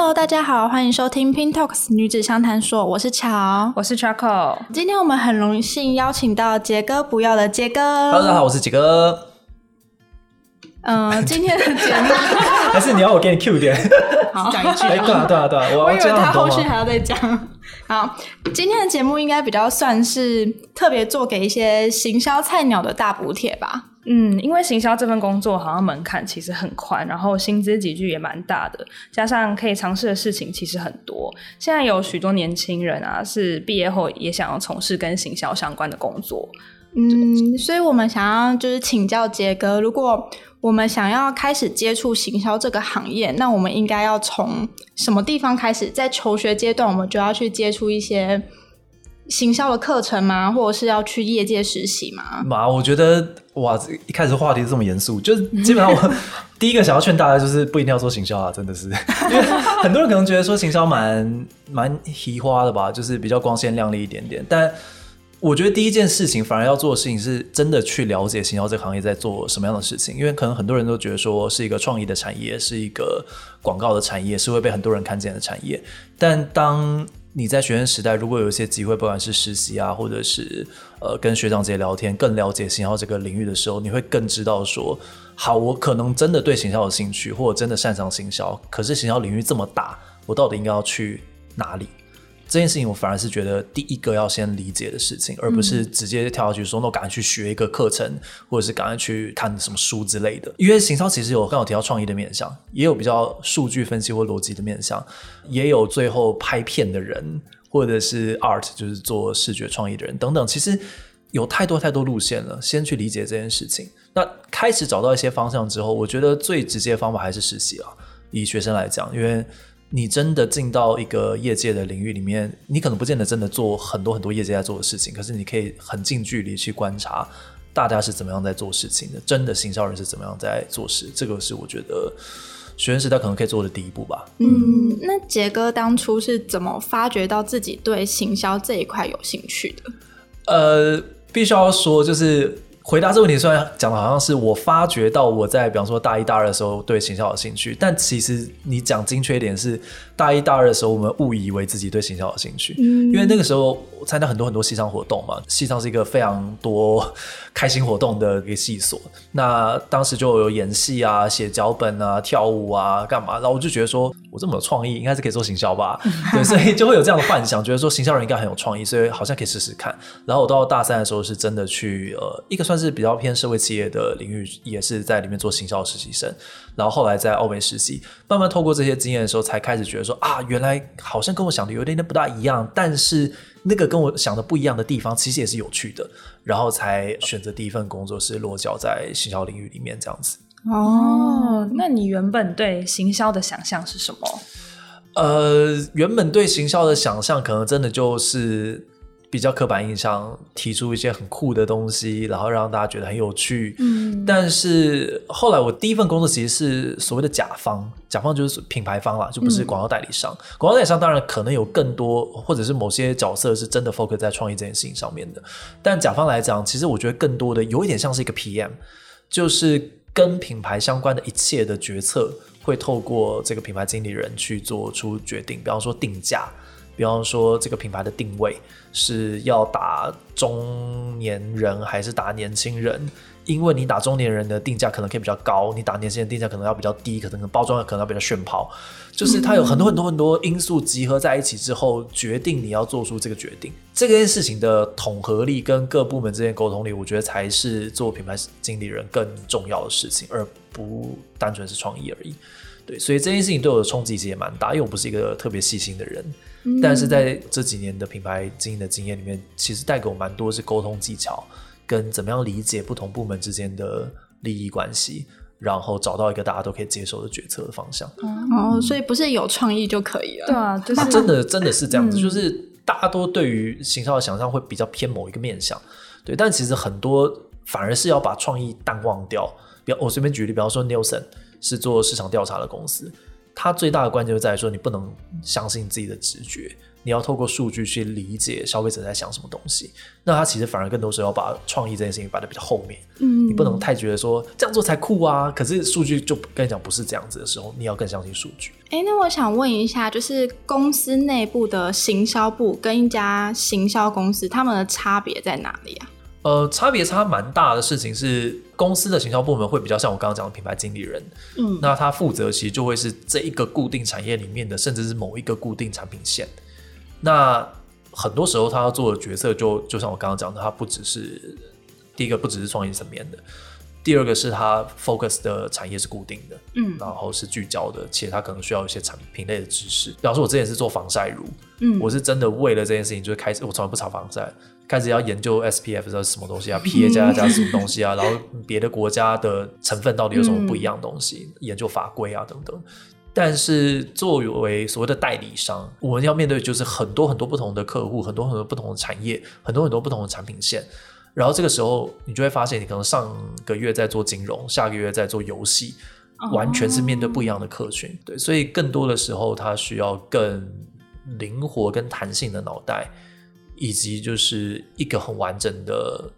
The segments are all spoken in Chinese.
Hello，大家好，欢迎收听 Pink Talks 女子相谈所，我是乔，我是 Charco。今天我们很荣幸邀请到杰哥不要的杰哥。Hello，大家好，我是杰哥。嗯、呃，今天的节目 还是你要我给你 Q 点？好，讲一句。哎，对啊，对啊，对啊，我，我以为他后续还要再讲。好，今天的节目应该比较算是特别做给一些行销菜鸟的大补帖吧。嗯，因为行销这份工作好像门槛其实很宽，然后薪资级距也蛮大的，加上可以尝试的事情其实很多。现在有许多年轻人啊，是毕业后也想要从事跟行销相关的工作。嗯，所以我们想要就是请教杰哥，如果我们想要开始接触行销这个行业，那我们应该要从什么地方开始？在求学阶段，我们就要去接触一些行销的课程吗？或者是要去业界实习吗？妈，我觉得哇，一开始话题是这么严肃，就是基本上我 第一个想要劝大家就是不一定要做行销啊，真的是，因为很多人可能觉得说行销蛮蛮奇花的吧，就是比较光鲜亮丽一点点，但。我觉得第一件事情，反而要做的事情是真的去了解行销这个行业在做什么样的事情，因为可能很多人都觉得说是一个创意的产业，是一个广告的产业，是会被很多人看见的产业。但当你在学生时代，如果有一些机会，不管是实习啊，或者是呃跟学长姐聊天，更了解行销这个领域的时候，你会更知道说，好，我可能真的对行销有兴趣，或者真的擅长行销，可是行销领域这么大，我到底应该要去哪里？这件事情我反而是觉得第一个要先理解的事情，而不是直接跳下去说，那我赶快去学一个课程，或者是赶快去看什么书之类的。因为行销其实有刚好提到创意的面向，也有比较数据分析或逻辑的面向，也有最后拍片的人，或者是 art 就是做视觉创意的人等等。其实有太多太多路线了，先去理解这件事情。那开始找到一些方向之后，我觉得最直接的方法还是实习啊。以学生来讲，因为你真的进到一个业界的领域里面，你可能不见得真的做很多很多业界在做的事情，可是你可以很近距离去观察大家是怎么样在做事情的，真的行销人是怎么样在做事，这个是我觉得学生时代可能可以做的第一步吧。嗯，那杰哥当初是怎么发掘到自己对行销这一块有兴趣的？呃，必须要说就是。回答这个问题，虽然讲的好像是我发觉到我在比方说大一大二的时候对行销有兴趣，但其实你讲精确一点是大一大二的时候，我们误以为自己对行销有兴趣，嗯，因为那个时候我参加很多很多戏上活动嘛，戏上是一个非常多开心活动的一个系所，那当时就有演戏啊、写脚本啊、跳舞啊、干嘛，然后我就觉得说我这么有创意，应该是可以做行销吧，对，所以就会有这样的幻想，觉得说行销人应该很有创意，所以好像可以试试看。然后我到大三的时候是真的去呃一个。算是比较偏社会企业的领域，也是在里面做行销实习生，然后后来在欧美实习，慢慢透过这些经验的时候，才开始觉得说啊，原来好像跟我想的有点点不大一样，但是那个跟我想的不一样的地方，其实也是有趣的，然后才选择第一份工作是落脚在行销领域里面这样子。哦，那你原本对行销的想象是什么？呃，原本对行销的想象，可能真的就是。比较刻板印象，提出一些很酷的东西，然后让大家觉得很有趣。嗯，但是后来我第一份工作其实是所谓的甲方，甲方就是品牌方啦，就不是广告代理商。嗯、广告代理商当然可能有更多，或者是某些角色是真的 focus 在创意这件事情上面的。但甲方来讲，其实我觉得更多的有一点像是一个 PM，就是跟品牌相关的一切的决策会透过这个品牌经理人去做出决定，比方说定价。比方说，这个品牌的定位是要打中年人还是打年轻人？因为你打中年人的定价可能可以比较高，你打年轻人定价可能要比较低，可能包装可能要比较炫炮。就是它有很多很多很多因素集合在一起之后，决定你要做出这个决定。这件事情的统合力跟各部门之间沟通力，我觉得才是做品牌经理人更重要的事情，而不单纯是创意而已。对，所以这件事情对我的冲击其实也蛮大，因为我不是一个特别细心的人。但是在这几年的品牌经营的经验里面，其实带给我蛮多是沟通技巧，跟怎么样理解不同部门之间的利益关系，然后找到一个大家都可以接受的决策的方向。哦，所以不是有创意就可以了。对啊，就是真的真的是这样子，就是大家都对于行销的想象会比较偏某一个面向，对，但其实很多反而是要把创意淡忘掉。比我随便举例，比方说 Nielsen 是做市场调查的公司。它最大的关键就在于说，你不能相信自己的直觉，你要透过数据去理解消费者在想什么东西。那它其实反而更多时候把创意这件事情摆在比较后面。嗯，你不能太觉得说这样做才酷啊。可是数据就跟你讲不是这样子的时候，你要更相信数据。哎、欸，那我想问一下，就是公司内部的行销部跟一家行销公司，他们的差别在哪里啊？呃，差别差蛮大的事情是，公司的行销部门会比较像我刚刚讲的品牌经理人，嗯，那他负责其实就会是这一个固定产业里面的，甚至是某一个固定产品线。那很多时候他要做的决策就，就就像我刚刚讲的，他不只是第一个，不只是创意层面的，第二个是他 focus 的产业是固定的，嗯，然后是聚焦的，且他可能需要一些产品类的知识。比方说，我之前是做防晒乳，嗯，我是真的为了这件事情，就是开始我从来不擦防晒。开始要研究 SPF 是什么东西啊，PA 加加什么东西啊，然后别的国家的成分到底有什么不一样的东西，嗯、研究法规啊等等。但是作为所谓的代理商，我们要面对的就是很多很多不同的客户，很多很多不同的产业，很多很多不同的产品线。然后这个时候，你就会发现，你可能上个月在做金融，下个月在做游戏，完全是面对不一样的客群。对，所以更多的时候，它需要更灵活跟弹性的脑袋。以及就是一个很完整的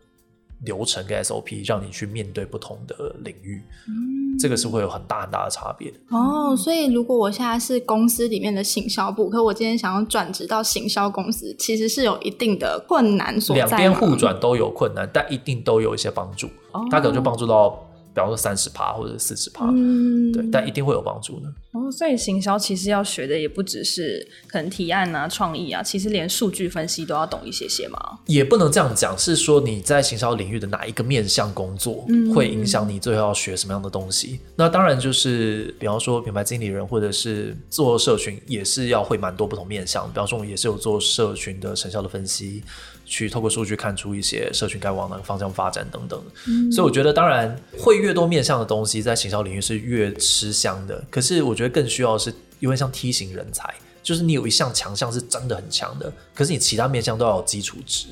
流程跟 SOP，让你去面对不同的领域，嗯，这个是会有很大很大的差别。哦，所以如果我现在是公司里面的行销部，可我今天想要转职到行销公司，其实是有一定的困难所在。两边互转都有困难，但一定都有一些帮助。哦，它可能就帮助到。比方说三十趴或者四十趴，嗯，对，但一定会有帮助的。哦，所以行销其实要学的也不只是可能提案啊、创意啊，其实连数据分析都要懂一些些嘛。也不能这样讲，是说你在行销领域的哪一个面向工作，会影响你最后要学什么样的东西。嗯。那当然就是，比方说品牌经理人或者是做社群，也是要会蛮多不同面向。比方说，我们也是有做社群的成效的分析。去透过数据看出一些社群该往哪个方向发展等等，嗯，所以我觉得当然会越多面向的东西在行销领域是越吃香的。可是我觉得更需要的是有点像梯形人才，就是你有一项强项是真的很强的，可是你其他面向都要有基础值。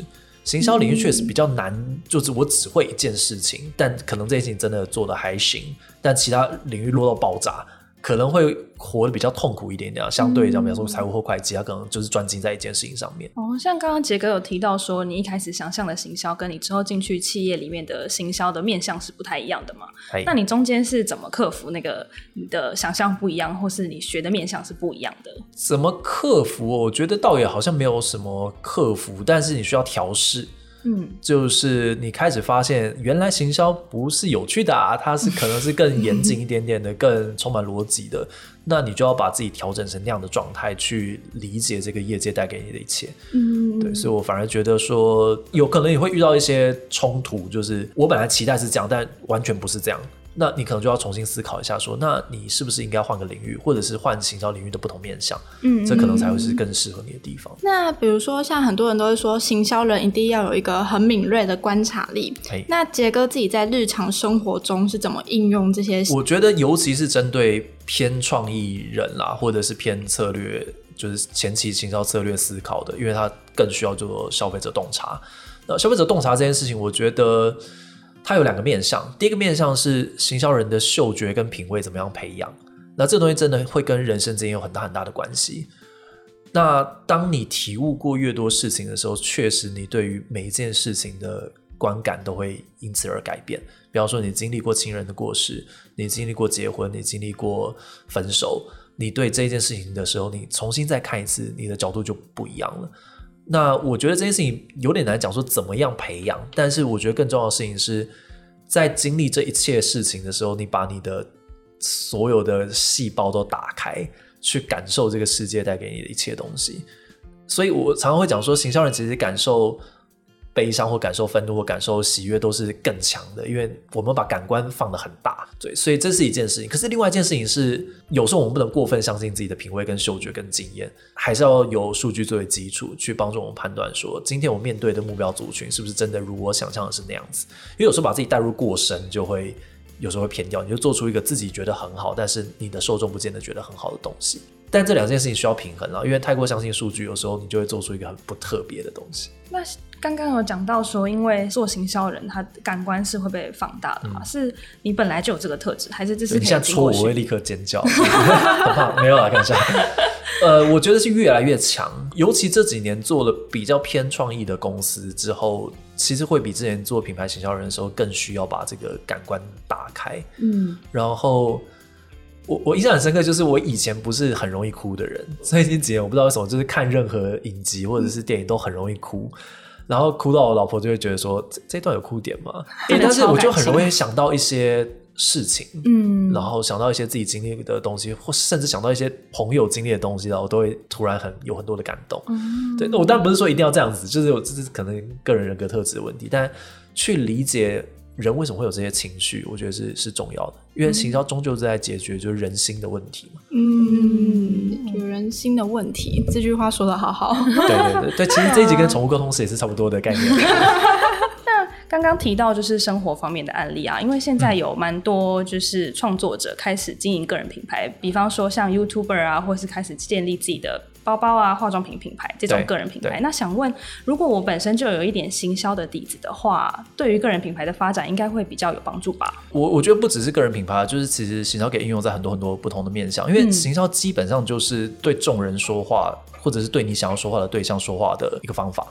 行销领域确实比较难，就是我只会一件事情，但可能这件事情真的做的还行，但其他领域落到爆炸。可能会活得比较痛苦一点点，相对讲，比方说财务或会计，他可能就是专精在一件事情上面。哦，像刚刚杰哥有提到说，你一开始想象的行销，跟你之后进去企业里面的行销的面向是不太一样的嘛？那你中间是怎么克服那个你的想象不一样，或是你学的面向是不一样的？怎么克服？我觉得倒也好像没有什么克服，但是你需要调试。嗯，就是你开始发现，原来行销不是有趣的啊，它是可能是更严谨一点点的，更充满逻辑的。那你就要把自己调整成那样的状态，去理解这个业界带给你的一切。嗯，对，所以我反而觉得说，有可能也会遇到一些冲突，就是我本来期待是这样，但完全不是这样。那你可能就要重新思考一下说，说那你是不是应该换个领域，或者是换行销领域的不同面向？嗯，这可能才会是更适合你的地方。那比如说，像很多人都会说，行销人一定要有一个很敏锐的观察力。那杰哥自己在日常生活中是怎么应用这些？我觉得，尤其是针对偏创意人啦，或者是偏策略，就是前期行销策略思考的，因为他更需要做消费者洞察。那消费者洞察这件事情，我觉得。它有两个面向，第一个面向是行销人的嗅觉跟品味怎么样培养，那这东西真的会跟人生之间有很大很大的关系。那当你体悟过越多事情的时候，确实你对于每一件事情的观感都会因此而改变。比方说，你经历过亲人的过世，你经历过结婚，你经历过分手，你对这件事情的时候，你重新再看一次，你的角度就不一样了。那我觉得这件事情有点难讲，说怎么样培养。但是我觉得更重要的事情是在经历这一切事情的时候，你把你的所有的细胞都打开，去感受这个世界带给你的一切东西。所以我常常会讲说，行销人其实感受。悲伤或感受愤怒或感受喜悦都是更强的，因为我们把感官放得很大，对，所以这是一件事情。可是另外一件事情是，有时候我们不能过分相信自己的品味跟嗅觉跟经验，还是要有数据作为基础去帮助我们判断说，今天我面对的目标族群是不是真的如我想象的是那样子。因为有时候把自己带入过深，就会有时候会偏掉，你就做出一个自己觉得很好，但是你的受众不见得觉得很好的东西。但这两件事情需要平衡了，因为太过相信数据，有时候你就会做出一个很不特别的东西。那刚刚有讲到说，因为做行销人，他感官是会被放大的嘛？嗯、是你本来就有这个特质，还是这是？你现在戳我，我会立刻尖叫，没有啦，看一下。呃，我觉得是越来越强，尤其这几年做了比较偏创意的公司之后，其实会比之前做品牌行销人的时候更需要把这个感官打开。嗯，然后。我我印象很深刻，就是我以前不是很容易哭的人，最近几年我不知道为什么，就是看任何影集或者是电影都很容易哭，然后哭到我老婆就会觉得说，这这段有哭点吗？欸，但是我就很容易想到一些事情，嗯，然后想到一些自己经历的东西，或甚至想到一些朋友经历的东西，然后我都会突然很有很多的感动。嗯，对，那我当然不是说一定要这样子，就是我这是可能个人人格特质的问题，但去理解。人为什么会有这些情绪？我觉得是是重要的，因为行销终究是在解决就是人心的问题嘛。嗯，有人心的问题，这句话说的好好。对对对对，其实这一集跟宠物沟通师也是差不多的概念。那刚刚提到就是生活方面的案例啊，因为现在有蛮多就是创作者开始经营个人品牌，比方说像 YouTuber 啊，或是开始建立自己的。包包啊，化妆品品牌这种个人品牌，那想问，如果我本身就有一点行销的底子的话，对于个人品牌的发展应该会比较有帮助吧？我我觉得不只是个人品牌，就是其实行销可以应用在很多很多不同的面向，因为行销基本上就是对众人说话，或者是对你想要说话的对象说话的一个方法，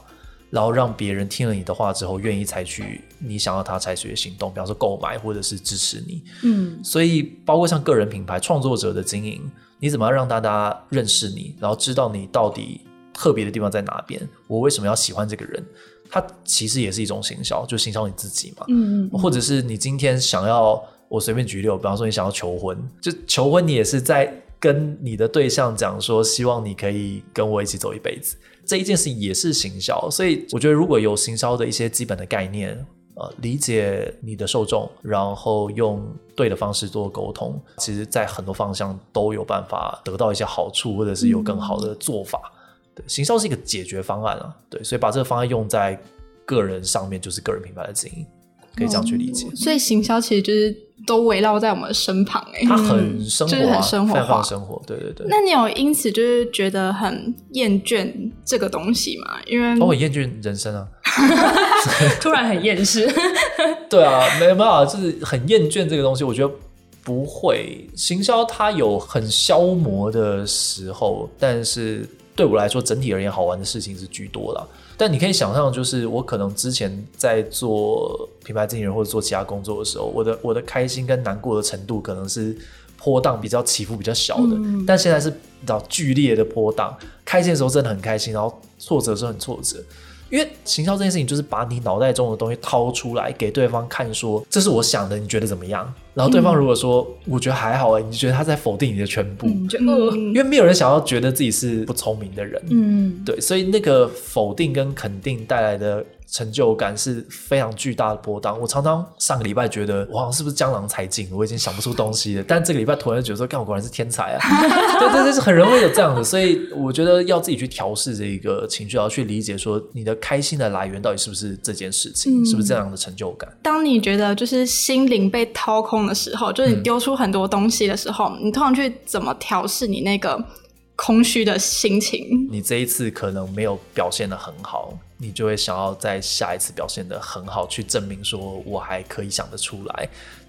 然后让别人听了你的话之后，愿意采取你想要他采取的行动，比方说购买或者是支持你。嗯，所以包括像个人品牌创作者的经营。你怎么样让大家认识你，然后知道你到底特别的地方在哪边？我为什么要喜欢这个人？它其实也是一种行销，就行销你自己嘛。嗯，嗯，或者是你今天想要，我随便举例，比方说你想要求婚，就求婚，你也是在跟你的对象讲说，希望你可以跟我一起走一辈子。这一件事情也是行销，所以我觉得如果有行销的一些基本的概念。呃，理解你的受众，然后用对的方式做沟通，其实，在很多方向都有办法得到一些好处，或者是有更好的做法。嗯、对，行销是一个解决方案啊，对，所以把这个方案用在个人上面，就是个人品牌的经营，可以这样去理解。嗯、所以行销其实就是都围绕在我们身旁，哎，他很生活、啊，就是很生活化，生活，对对对。那你有因此就是觉得很厌倦这个东西吗？因为我很厌倦人生啊。突然很厌世，对啊，没办法，就是很厌倦这个东西。我觉得不会，行销它有很消磨的时候，但是对我来说，整体而言，好玩的事情是居多啦。但你可以想象，就是我可能之前在做品牌经纪人或者做其他工作的时候，我的我的开心跟难过的程度可能是波荡比较起伏比较小的，嗯、但现在是比较剧烈的波荡。开心的时候真的很开心，然后挫折的时候很挫折。因为行销这件事情，就是把你脑袋中的东西掏出来给对方看，说这是我想的，你觉得怎么样？然后对方如果说我觉得还好哎，你觉得他在否定你的全部？因为没有人想要觉得自己是不聪明的人，嗯，对，所以那个否定跟肯定带来的。成就感是非常巨大的波荡。我常常上个礼拜觉得，我好像，是不是江郎才尽？我已经想不出东西了。但这个礼拜突然觉得说，干，我果然是天才啊！对 对对，是很容易有这样的。所以我觉得要自己去调试这一个情绪，要去理解说，你的开心的来源到底是不是这件事情，嗯、是不是这样的成就感？当你觉得就是心灵被掏空的时候，就是你丢出很多东西的时候，嗯、你通常去怎么调试你那个空虚的心情？你这一次可能没有表现的很好。你就会想要在下一次表现的很好，去证明说我还可以想得出来。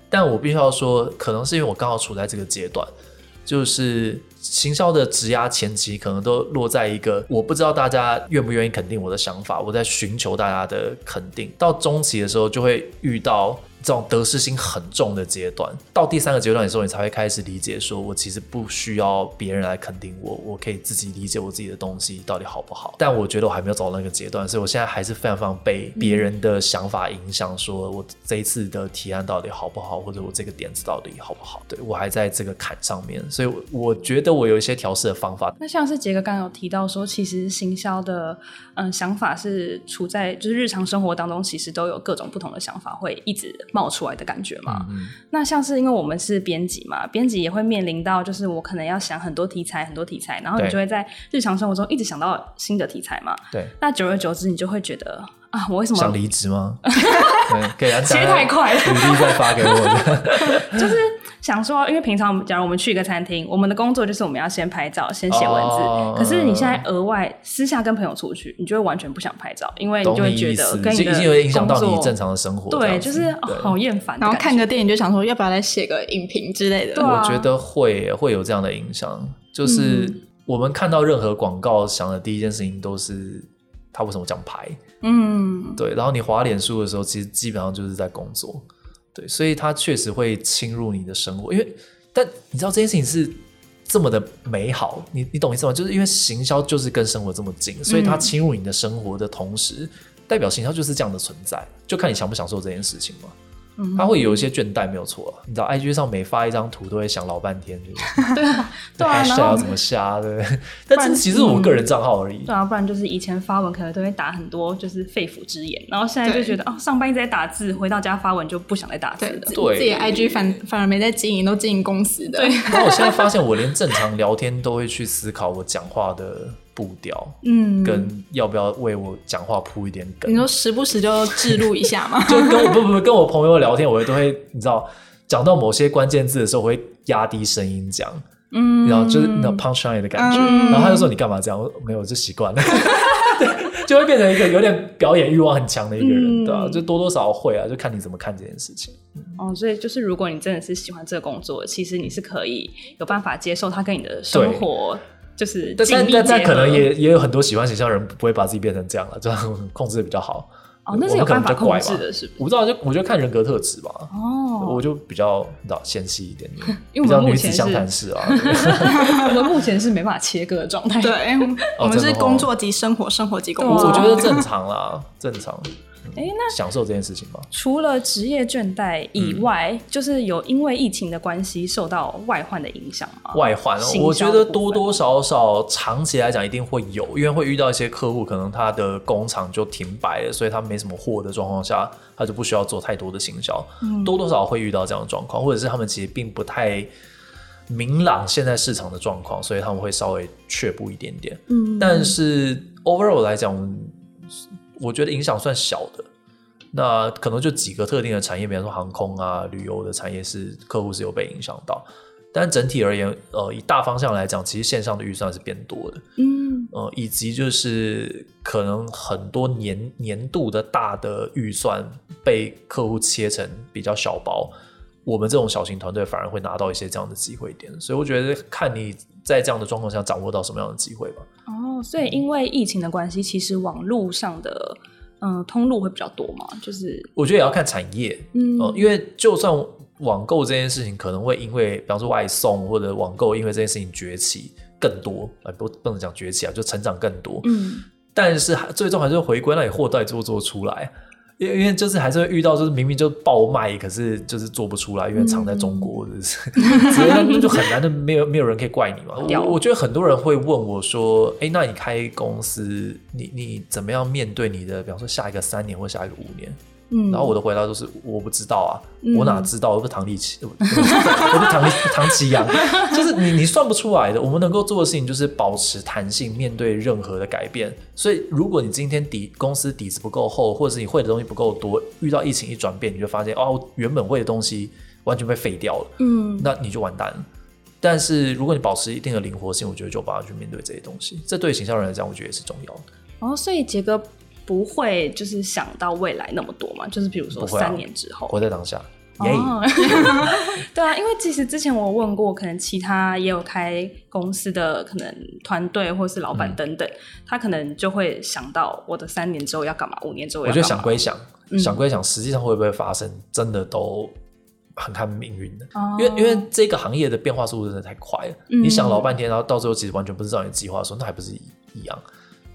但我必须要说，可能是因为我刚好处在这个阶段，就是行销的职涯前期，可能都落在一个我不知道大家愿不愿意肯定我的想法，我在寻求大家的肯定。到中期的时候，就会遇到。这种得失心很重的阶段，到第三个阶段的时候，你才会开始理解，说我其实不需要别人来肯定我，我可以自己理解我自己的东西到底好不好。但我觉得我还没有走到那个阶段，所以我现在还是非常非常被别人的想法影响，说我这一次的提案到底好不好，或者我这个点子到底好不好？对，我还在这个坎上面，所以我觉得我有一些调试的方法。那像是杰哥刚刚有提到说，其实行销的嗯想法是处在就是日常生活当中，其实都有各种不同的想法会一直。冒出来的感觉嘛，那像是因为我们是编辑嘛，编辑也会面临到，就是我可能要想很多题材，很多题材，然后你就会在日常生活中一直想到新的题材嘛。对，那久而久之，你就会觉得啊，我为什么想离职吗？可以啊，切太快了，履历再发给我。就是想说，因为平常假如我们去一个餐厅，我们的工作就是我们要先拍照，先写文字。哦、可是你现在额外私下跟朋友出去，你就会完全不想拍照，因为你就会觉得已经影响到你正常的生活。对，就是、哦、好厌烦。然后看个电影就想说，要不要来写个影评之类的？我觉得会会有这样的影响。就是我们看到任何广告，想的第一件事情都是他为什么这样拍。嗯，对，然后你滑脸书的时候，其实基本上就是在工作，对，所以它确实会侵入你的生活。因为，但你知道这件事情是这么的美好，你你懂意思吗？就是因为行销就是跟生活这么近，所以它侵入你的生活的同时，嗯、代表行销就是这样的存在，就看你享不享受这件事情嘛。他会有一些倦怠，没有错、啊。你知道，IG 上每发一张图都会想老半天，对啊，对啊，下要怎么下？对，但是其实我个人账号而已。对啊，不然就是以前发文可能都会打很多就是肺腑之言，然后现在就觉得哦，上班一直在打字，回到家发文就不想再打字了。对，自己 IG 反反而没在经营，都经营公司的。对。那我现在发现，我连正常聊天都会去思考我讲话的。步调，嗯，跟要不要为我讲话铺一点梗？你说时不时就置入一下嘛？就跟我不不不跟我朋友聊天，我都会你知道，讲到某些关键字的时候，我会压低声音讲，嗯，然后就是那 punchline 的感觉，嗯、然后他就说你干嘛这样？我没有，就习惯了，对，就会变成一个有点表演欲望很强的一个人，嗯、对吧、啊？就多多少少会啊，就看你怎么看这件事情。哦，所以就是如果你真的是喜欢这个工作，其实你是可以有办法接受它跟你的生活。就是，但但但可能也也有很多喜欢形象的人不会把自己变成这样了，这样控制的比较好。哦，那是有办法控制的，是不是？我不知道，就我觉得看人格特质吧。哦，我就比较你知道纤细一点 点，因为我们目前是相谈式啊。我们目前是没办法切割的状态。对，我们是工作及生活，生活及工作。我觉得正常啦，正常。哎，那享受这件事情吗？除了职业倦怠以外，嗯、就是有因为疫情的关系受到外患的影响吗？外患，我觉得多多少少长期来讲一定会有，因为会遇到一些客户，可能他的工厂就停摆了，所以他没什么货的状况下，他就不需要做太多的行销，嗯、多多少少会遇到这样的状况，或者是他们其实并不太明朗现在市场的状况，所以他们会稍微却步一点点。嗯，但是 overall 来讲。我觉得影响算小的，那可能就几个特定的产业，比方说航空啊、旅游的产业是客户是有被影响到，但整体而言，呃，以大方向来讲，其实线上的预算是变多的，嗯，呃，以及就是可能很多年年度的大的预算被客户切成比较小包，我们这种小型团队反而会拿到一些这样的机会点，所以我觉得看你在这样的状况下掌握到什么样的机会吧。哦，所以因为疫情的关系，其实网络上的嗯、呃、通路会比较多嘛，就是我觉得也要看产业，嗯、呃，因为就算网购这件事情可能会因为比方说外送或者网购因为这件事情崛起更多，呃、不不能讲崛起啊，就成长更多，嗯，但是最终还是回归那里货到底做不做出来。因为因为就是还是会遇到，就是明明就爆卖，可是就是做不出来，因为藏在中国，就是，所以就很难的，没有没有人可以怪你嘛。我我觉得很多人会问我说：“哎，那你开公司，你你怎么样面对你的，比方说下一个三年或下一个五年？”嗯，然后我的回答都是我不知道啊，嗯、我哪知道？我不是唐立奇，我不是唐立唐奇阳，就是你你算不出来的。我们能够做的事情就是保持弹性，面对任何的改变。所以，如果你今天底公司底子不够厚，或者是你会的东西不够多，遇到疫情一转变，你就发现哦，原本会的东西完全被废掉了。嗯，那你就完蛋了。但是如果你保持一定的灵活性，我觉得就把它去面对这些东西，这对行销人来讲，我觉得也是重要的。哦，所以杰哥。不会，就是想到未来那么多嘛？就是比如说三年之后，啊、活在当下。哦，对啊，因为其实之前我问过，可能其他也有开公司的可能团队或是老板等等，嗯、他可能就会想到我的三年之后要干嘛，五年之后要。我觉得想归想，嗯、想归想，实际上会不会发生，真的都很看命运的。哦、因为因为这个行业的变化速度真的太快了，嗯、你想老半天，然后到最后其实完全不知道你的计划的时候，那还不是一样？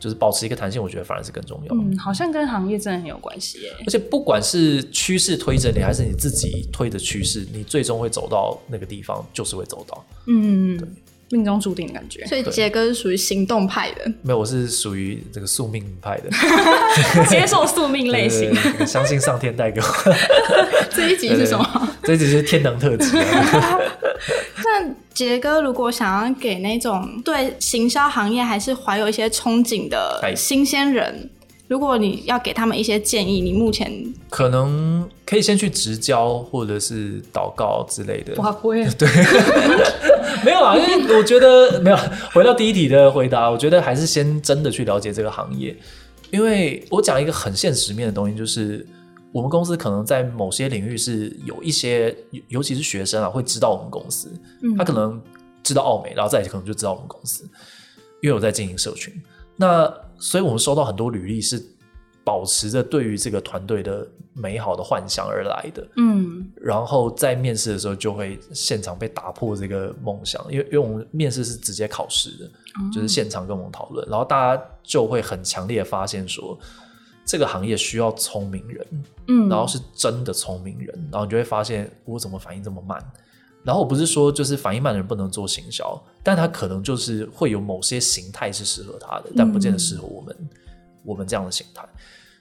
就是保持一个弹性，我觉得反而是更重要。嗯，好像跟行业真的很有关系耶。而且不管是趋势推着你，还是你自己推的趋势，你最终会走到那个地方，就是会走到。嗯，对，命中注定的感觉。所以杰哥是属于行动派的。没有，我是属于这个宿命派的，接受宿命类型，相信上天带给我。这一集是什么？这一集是天能特辑啊。那杰哥，如果想要给那种对行销行业还是怀有一些憧憬的新鲜人，如果你要给他们一些建议，你目前可能可以先去直交或者是祷告之类的。哇，不会，对，没有啊，因为我觉得没有。回到第一题的回答，我觉得还是先真的去了解这个行业，因为我讲一个很现实面的东西，就是我们公司可能在某些领域是有一些，尤其是学生啊，会知道我们公司，他可能知道奥美，然后再可能就知道我们公司，因为我在经营社群。那所以我们收到很多履历，是保持着对于这个团队的美好的幻想而来的。嗯，然后在面试的时候就会现场被打破这个梦想，因为因为我们面试是直接考试的，嗯、就是现场跟我们讨论，然后大家就会很强烈的发现说，这个行业需要聪明人，嗯，然后是真的聪明人，然后你就会发现我怎么反应这么慢。然后我不是说就是反应慢的人不能做行销，但他可能就是会有某些形态是适合他的，但不见得适合我们、嗯、我们这样的形态。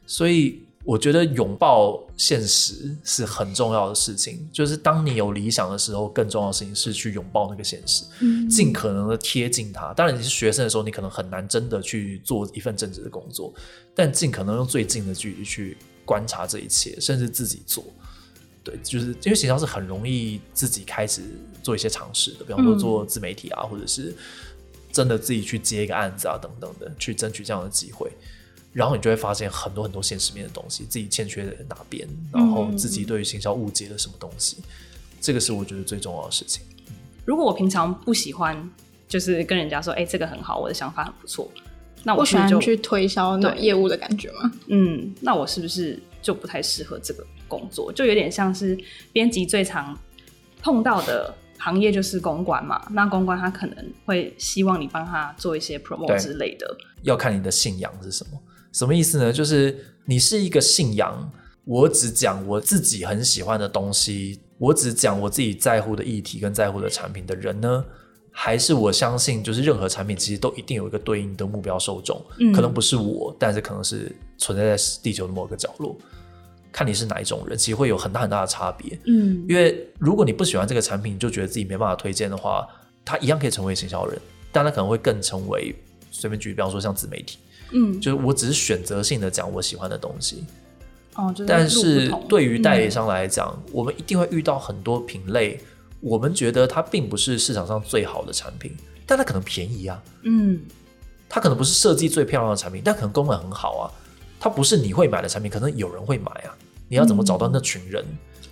所以我觉得拥抱现实是很重要的事情。就是当你有理想的时候，更重要的事情是去拥抱那个现实，嗯、尽可能的贴近它。当然你是学生的时候，你可能很难真的去做一份正职的工作，但尽可能用最近的距离去观察这一切，甚至自己做。对，就是因为行销是很容易自己开始做一些尝试的，比方说做自媒体啊，嗯、或者是真的自己去接一个案子啊等等的，去争取这样的机会，然后你就会发现很多很多现实面的东西，自己欠缺的哪边，然后自己对于行销误解了什么东西，嗯、这个是我觉得最重要的事情。如果我平常不喜欢，就是跟人家说，哎，这个很好，我的想法很不错，那我喜欢去推销那种业务的感觉吗？嗯，那我是不是就不太适合这个？工作就有点像是编辑最常碰到的行业就是公关嘛，那公关他可能会希望你帮他做一些 promote 之类的。要看你的信仰是什么，什么意思呢？就是你是一个信仰，我只讲我自己很喜欢的东西，我只讲我自己在乎的议题跟在乎的产品的人呢？还是我相信，就是任何产品其实都一定有一个对应的目标受众，嗯，可能不是我，但是可能是存在在地球的某个角落。看你是哪一种人，其实会有很大很大的差别。嗯，因为如果你不喜欢这个产品，就觉得自己没办法推荐的话，他一样可以成为行销人，但他可能会更成为随便举，比方说像自媒体。嗯，就是我只是选择性的讲我喜欢的东西。哦，就是、但是对于代理商来讲，嗯、我们一定会遇到很多品类，我们觉得它并不是市场上最好的产品，但它可能便宜啊。嗯，它可能不是设计最漂亮的产品，但可能功能很好啊。它不是你会买的产品，可能有人会买啊。你要怎么找到那群人？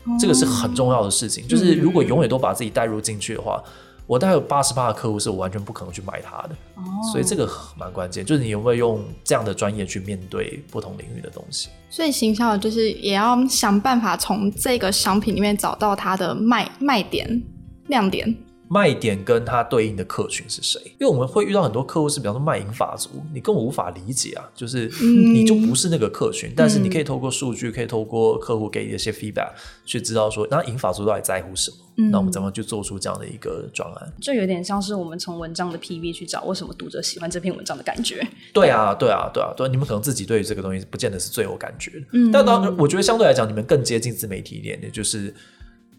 嗯、这个是很重要的事情。嗯、就是如果永远都把自己带入进去的话，嗯、我大概有八十八的客户是我完全不可能去买它的。哦、所以这个蛮关键，就是你有没有用这样的专业去面对不同领域的东西。所以行销就是也要想办法从这个商品里面找到它的卖卖点、亮点。卖点跟它对应的客群是谁？因为我们会遇到很多客户是，比方说卖淫法族，你根本无法理解啊，就是你就不是那个客群。嗯、但是你可以透过数据，可以透过客户给你的一些 feedback 去知道说，那淫法族到底在乎什么？嗯、那我们怎么去做出这样的一个专案？就有点像是我们从文章的 PV 去找为什么读者喜欢这篇文章的感觉。对啊，对啊，对啊，对，你们可能自己对于这个东西不见得是最有感觉的。嗯，但当然，我觉得相对来讲，你们更接近自媒体一点的，就是。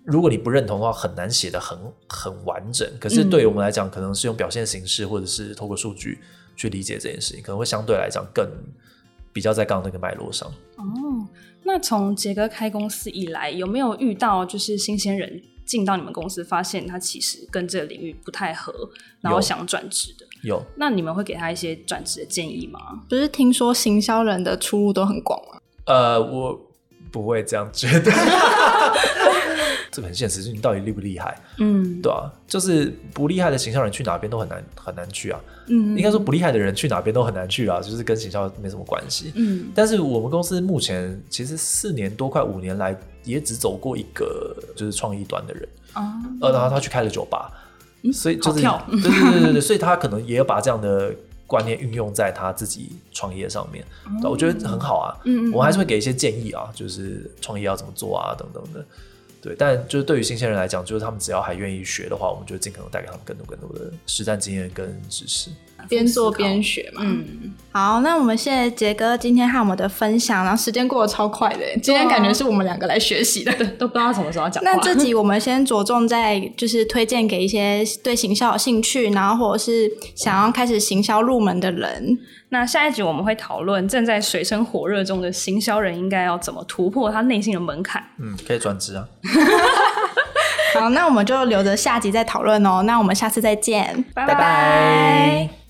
如果你不认同的话，很难写得很很完整。可是对于我们来讲，嗯、可能是用表现形式，或者是透过数据去理解这件事情，可能会相对来讲更比较在刚刚那个脉络上。哦，那从杰哥开公司以来，有没有遇到就是新鲜人进到你们公司，发现他其实跟这个领域不太合，然后想转职的？有。那你们会给他一些转职的建议吗？不是听说行销人的出路都很广吗？呃，我不会这样觉得。这个很现实，就是你到底厉不厉害？嗯，对啊，就是不厉害的形象人去哪边都很难很难去啊。嗯，应该说不厉害的人去哪边都很难去啊，就是跟形象没什么关系。嗯，但是我们公司目前其实四年多快五年来也只走过一个就是创意端的人啊，呃，然后他去开了酒吧，嗯、所以就是跳对对对对对，所以他可能也有把这样的观念运用在他自己创业上面，嗯、我觉得很好啊。嗯，我还是会给一些建议啊，就是创业要怎么做啊等等的。对，但就是对于新鲜人来讲，就是他们只要还愿意学的话，我们就尽可能带给他们更多更多的实战经验跟知识。边做边学嘛。嗯，好，那我们谢谢杰哥今天和我们的分享，然后时间过得超快的，今天感觉是我们两个来学习的，都不知道什么时候要讲。那这集 我们先着重在就是推荐给一些对行销有兴趣，然后或者是想要开始行销入门的人。那下一集我们会讨论正在水深火热中的行销人应该要怎么突破他内心的门槛。嗯，可以转职啊。好，那我们就留着下集再讨论哦。那我们下次再见，拜拜。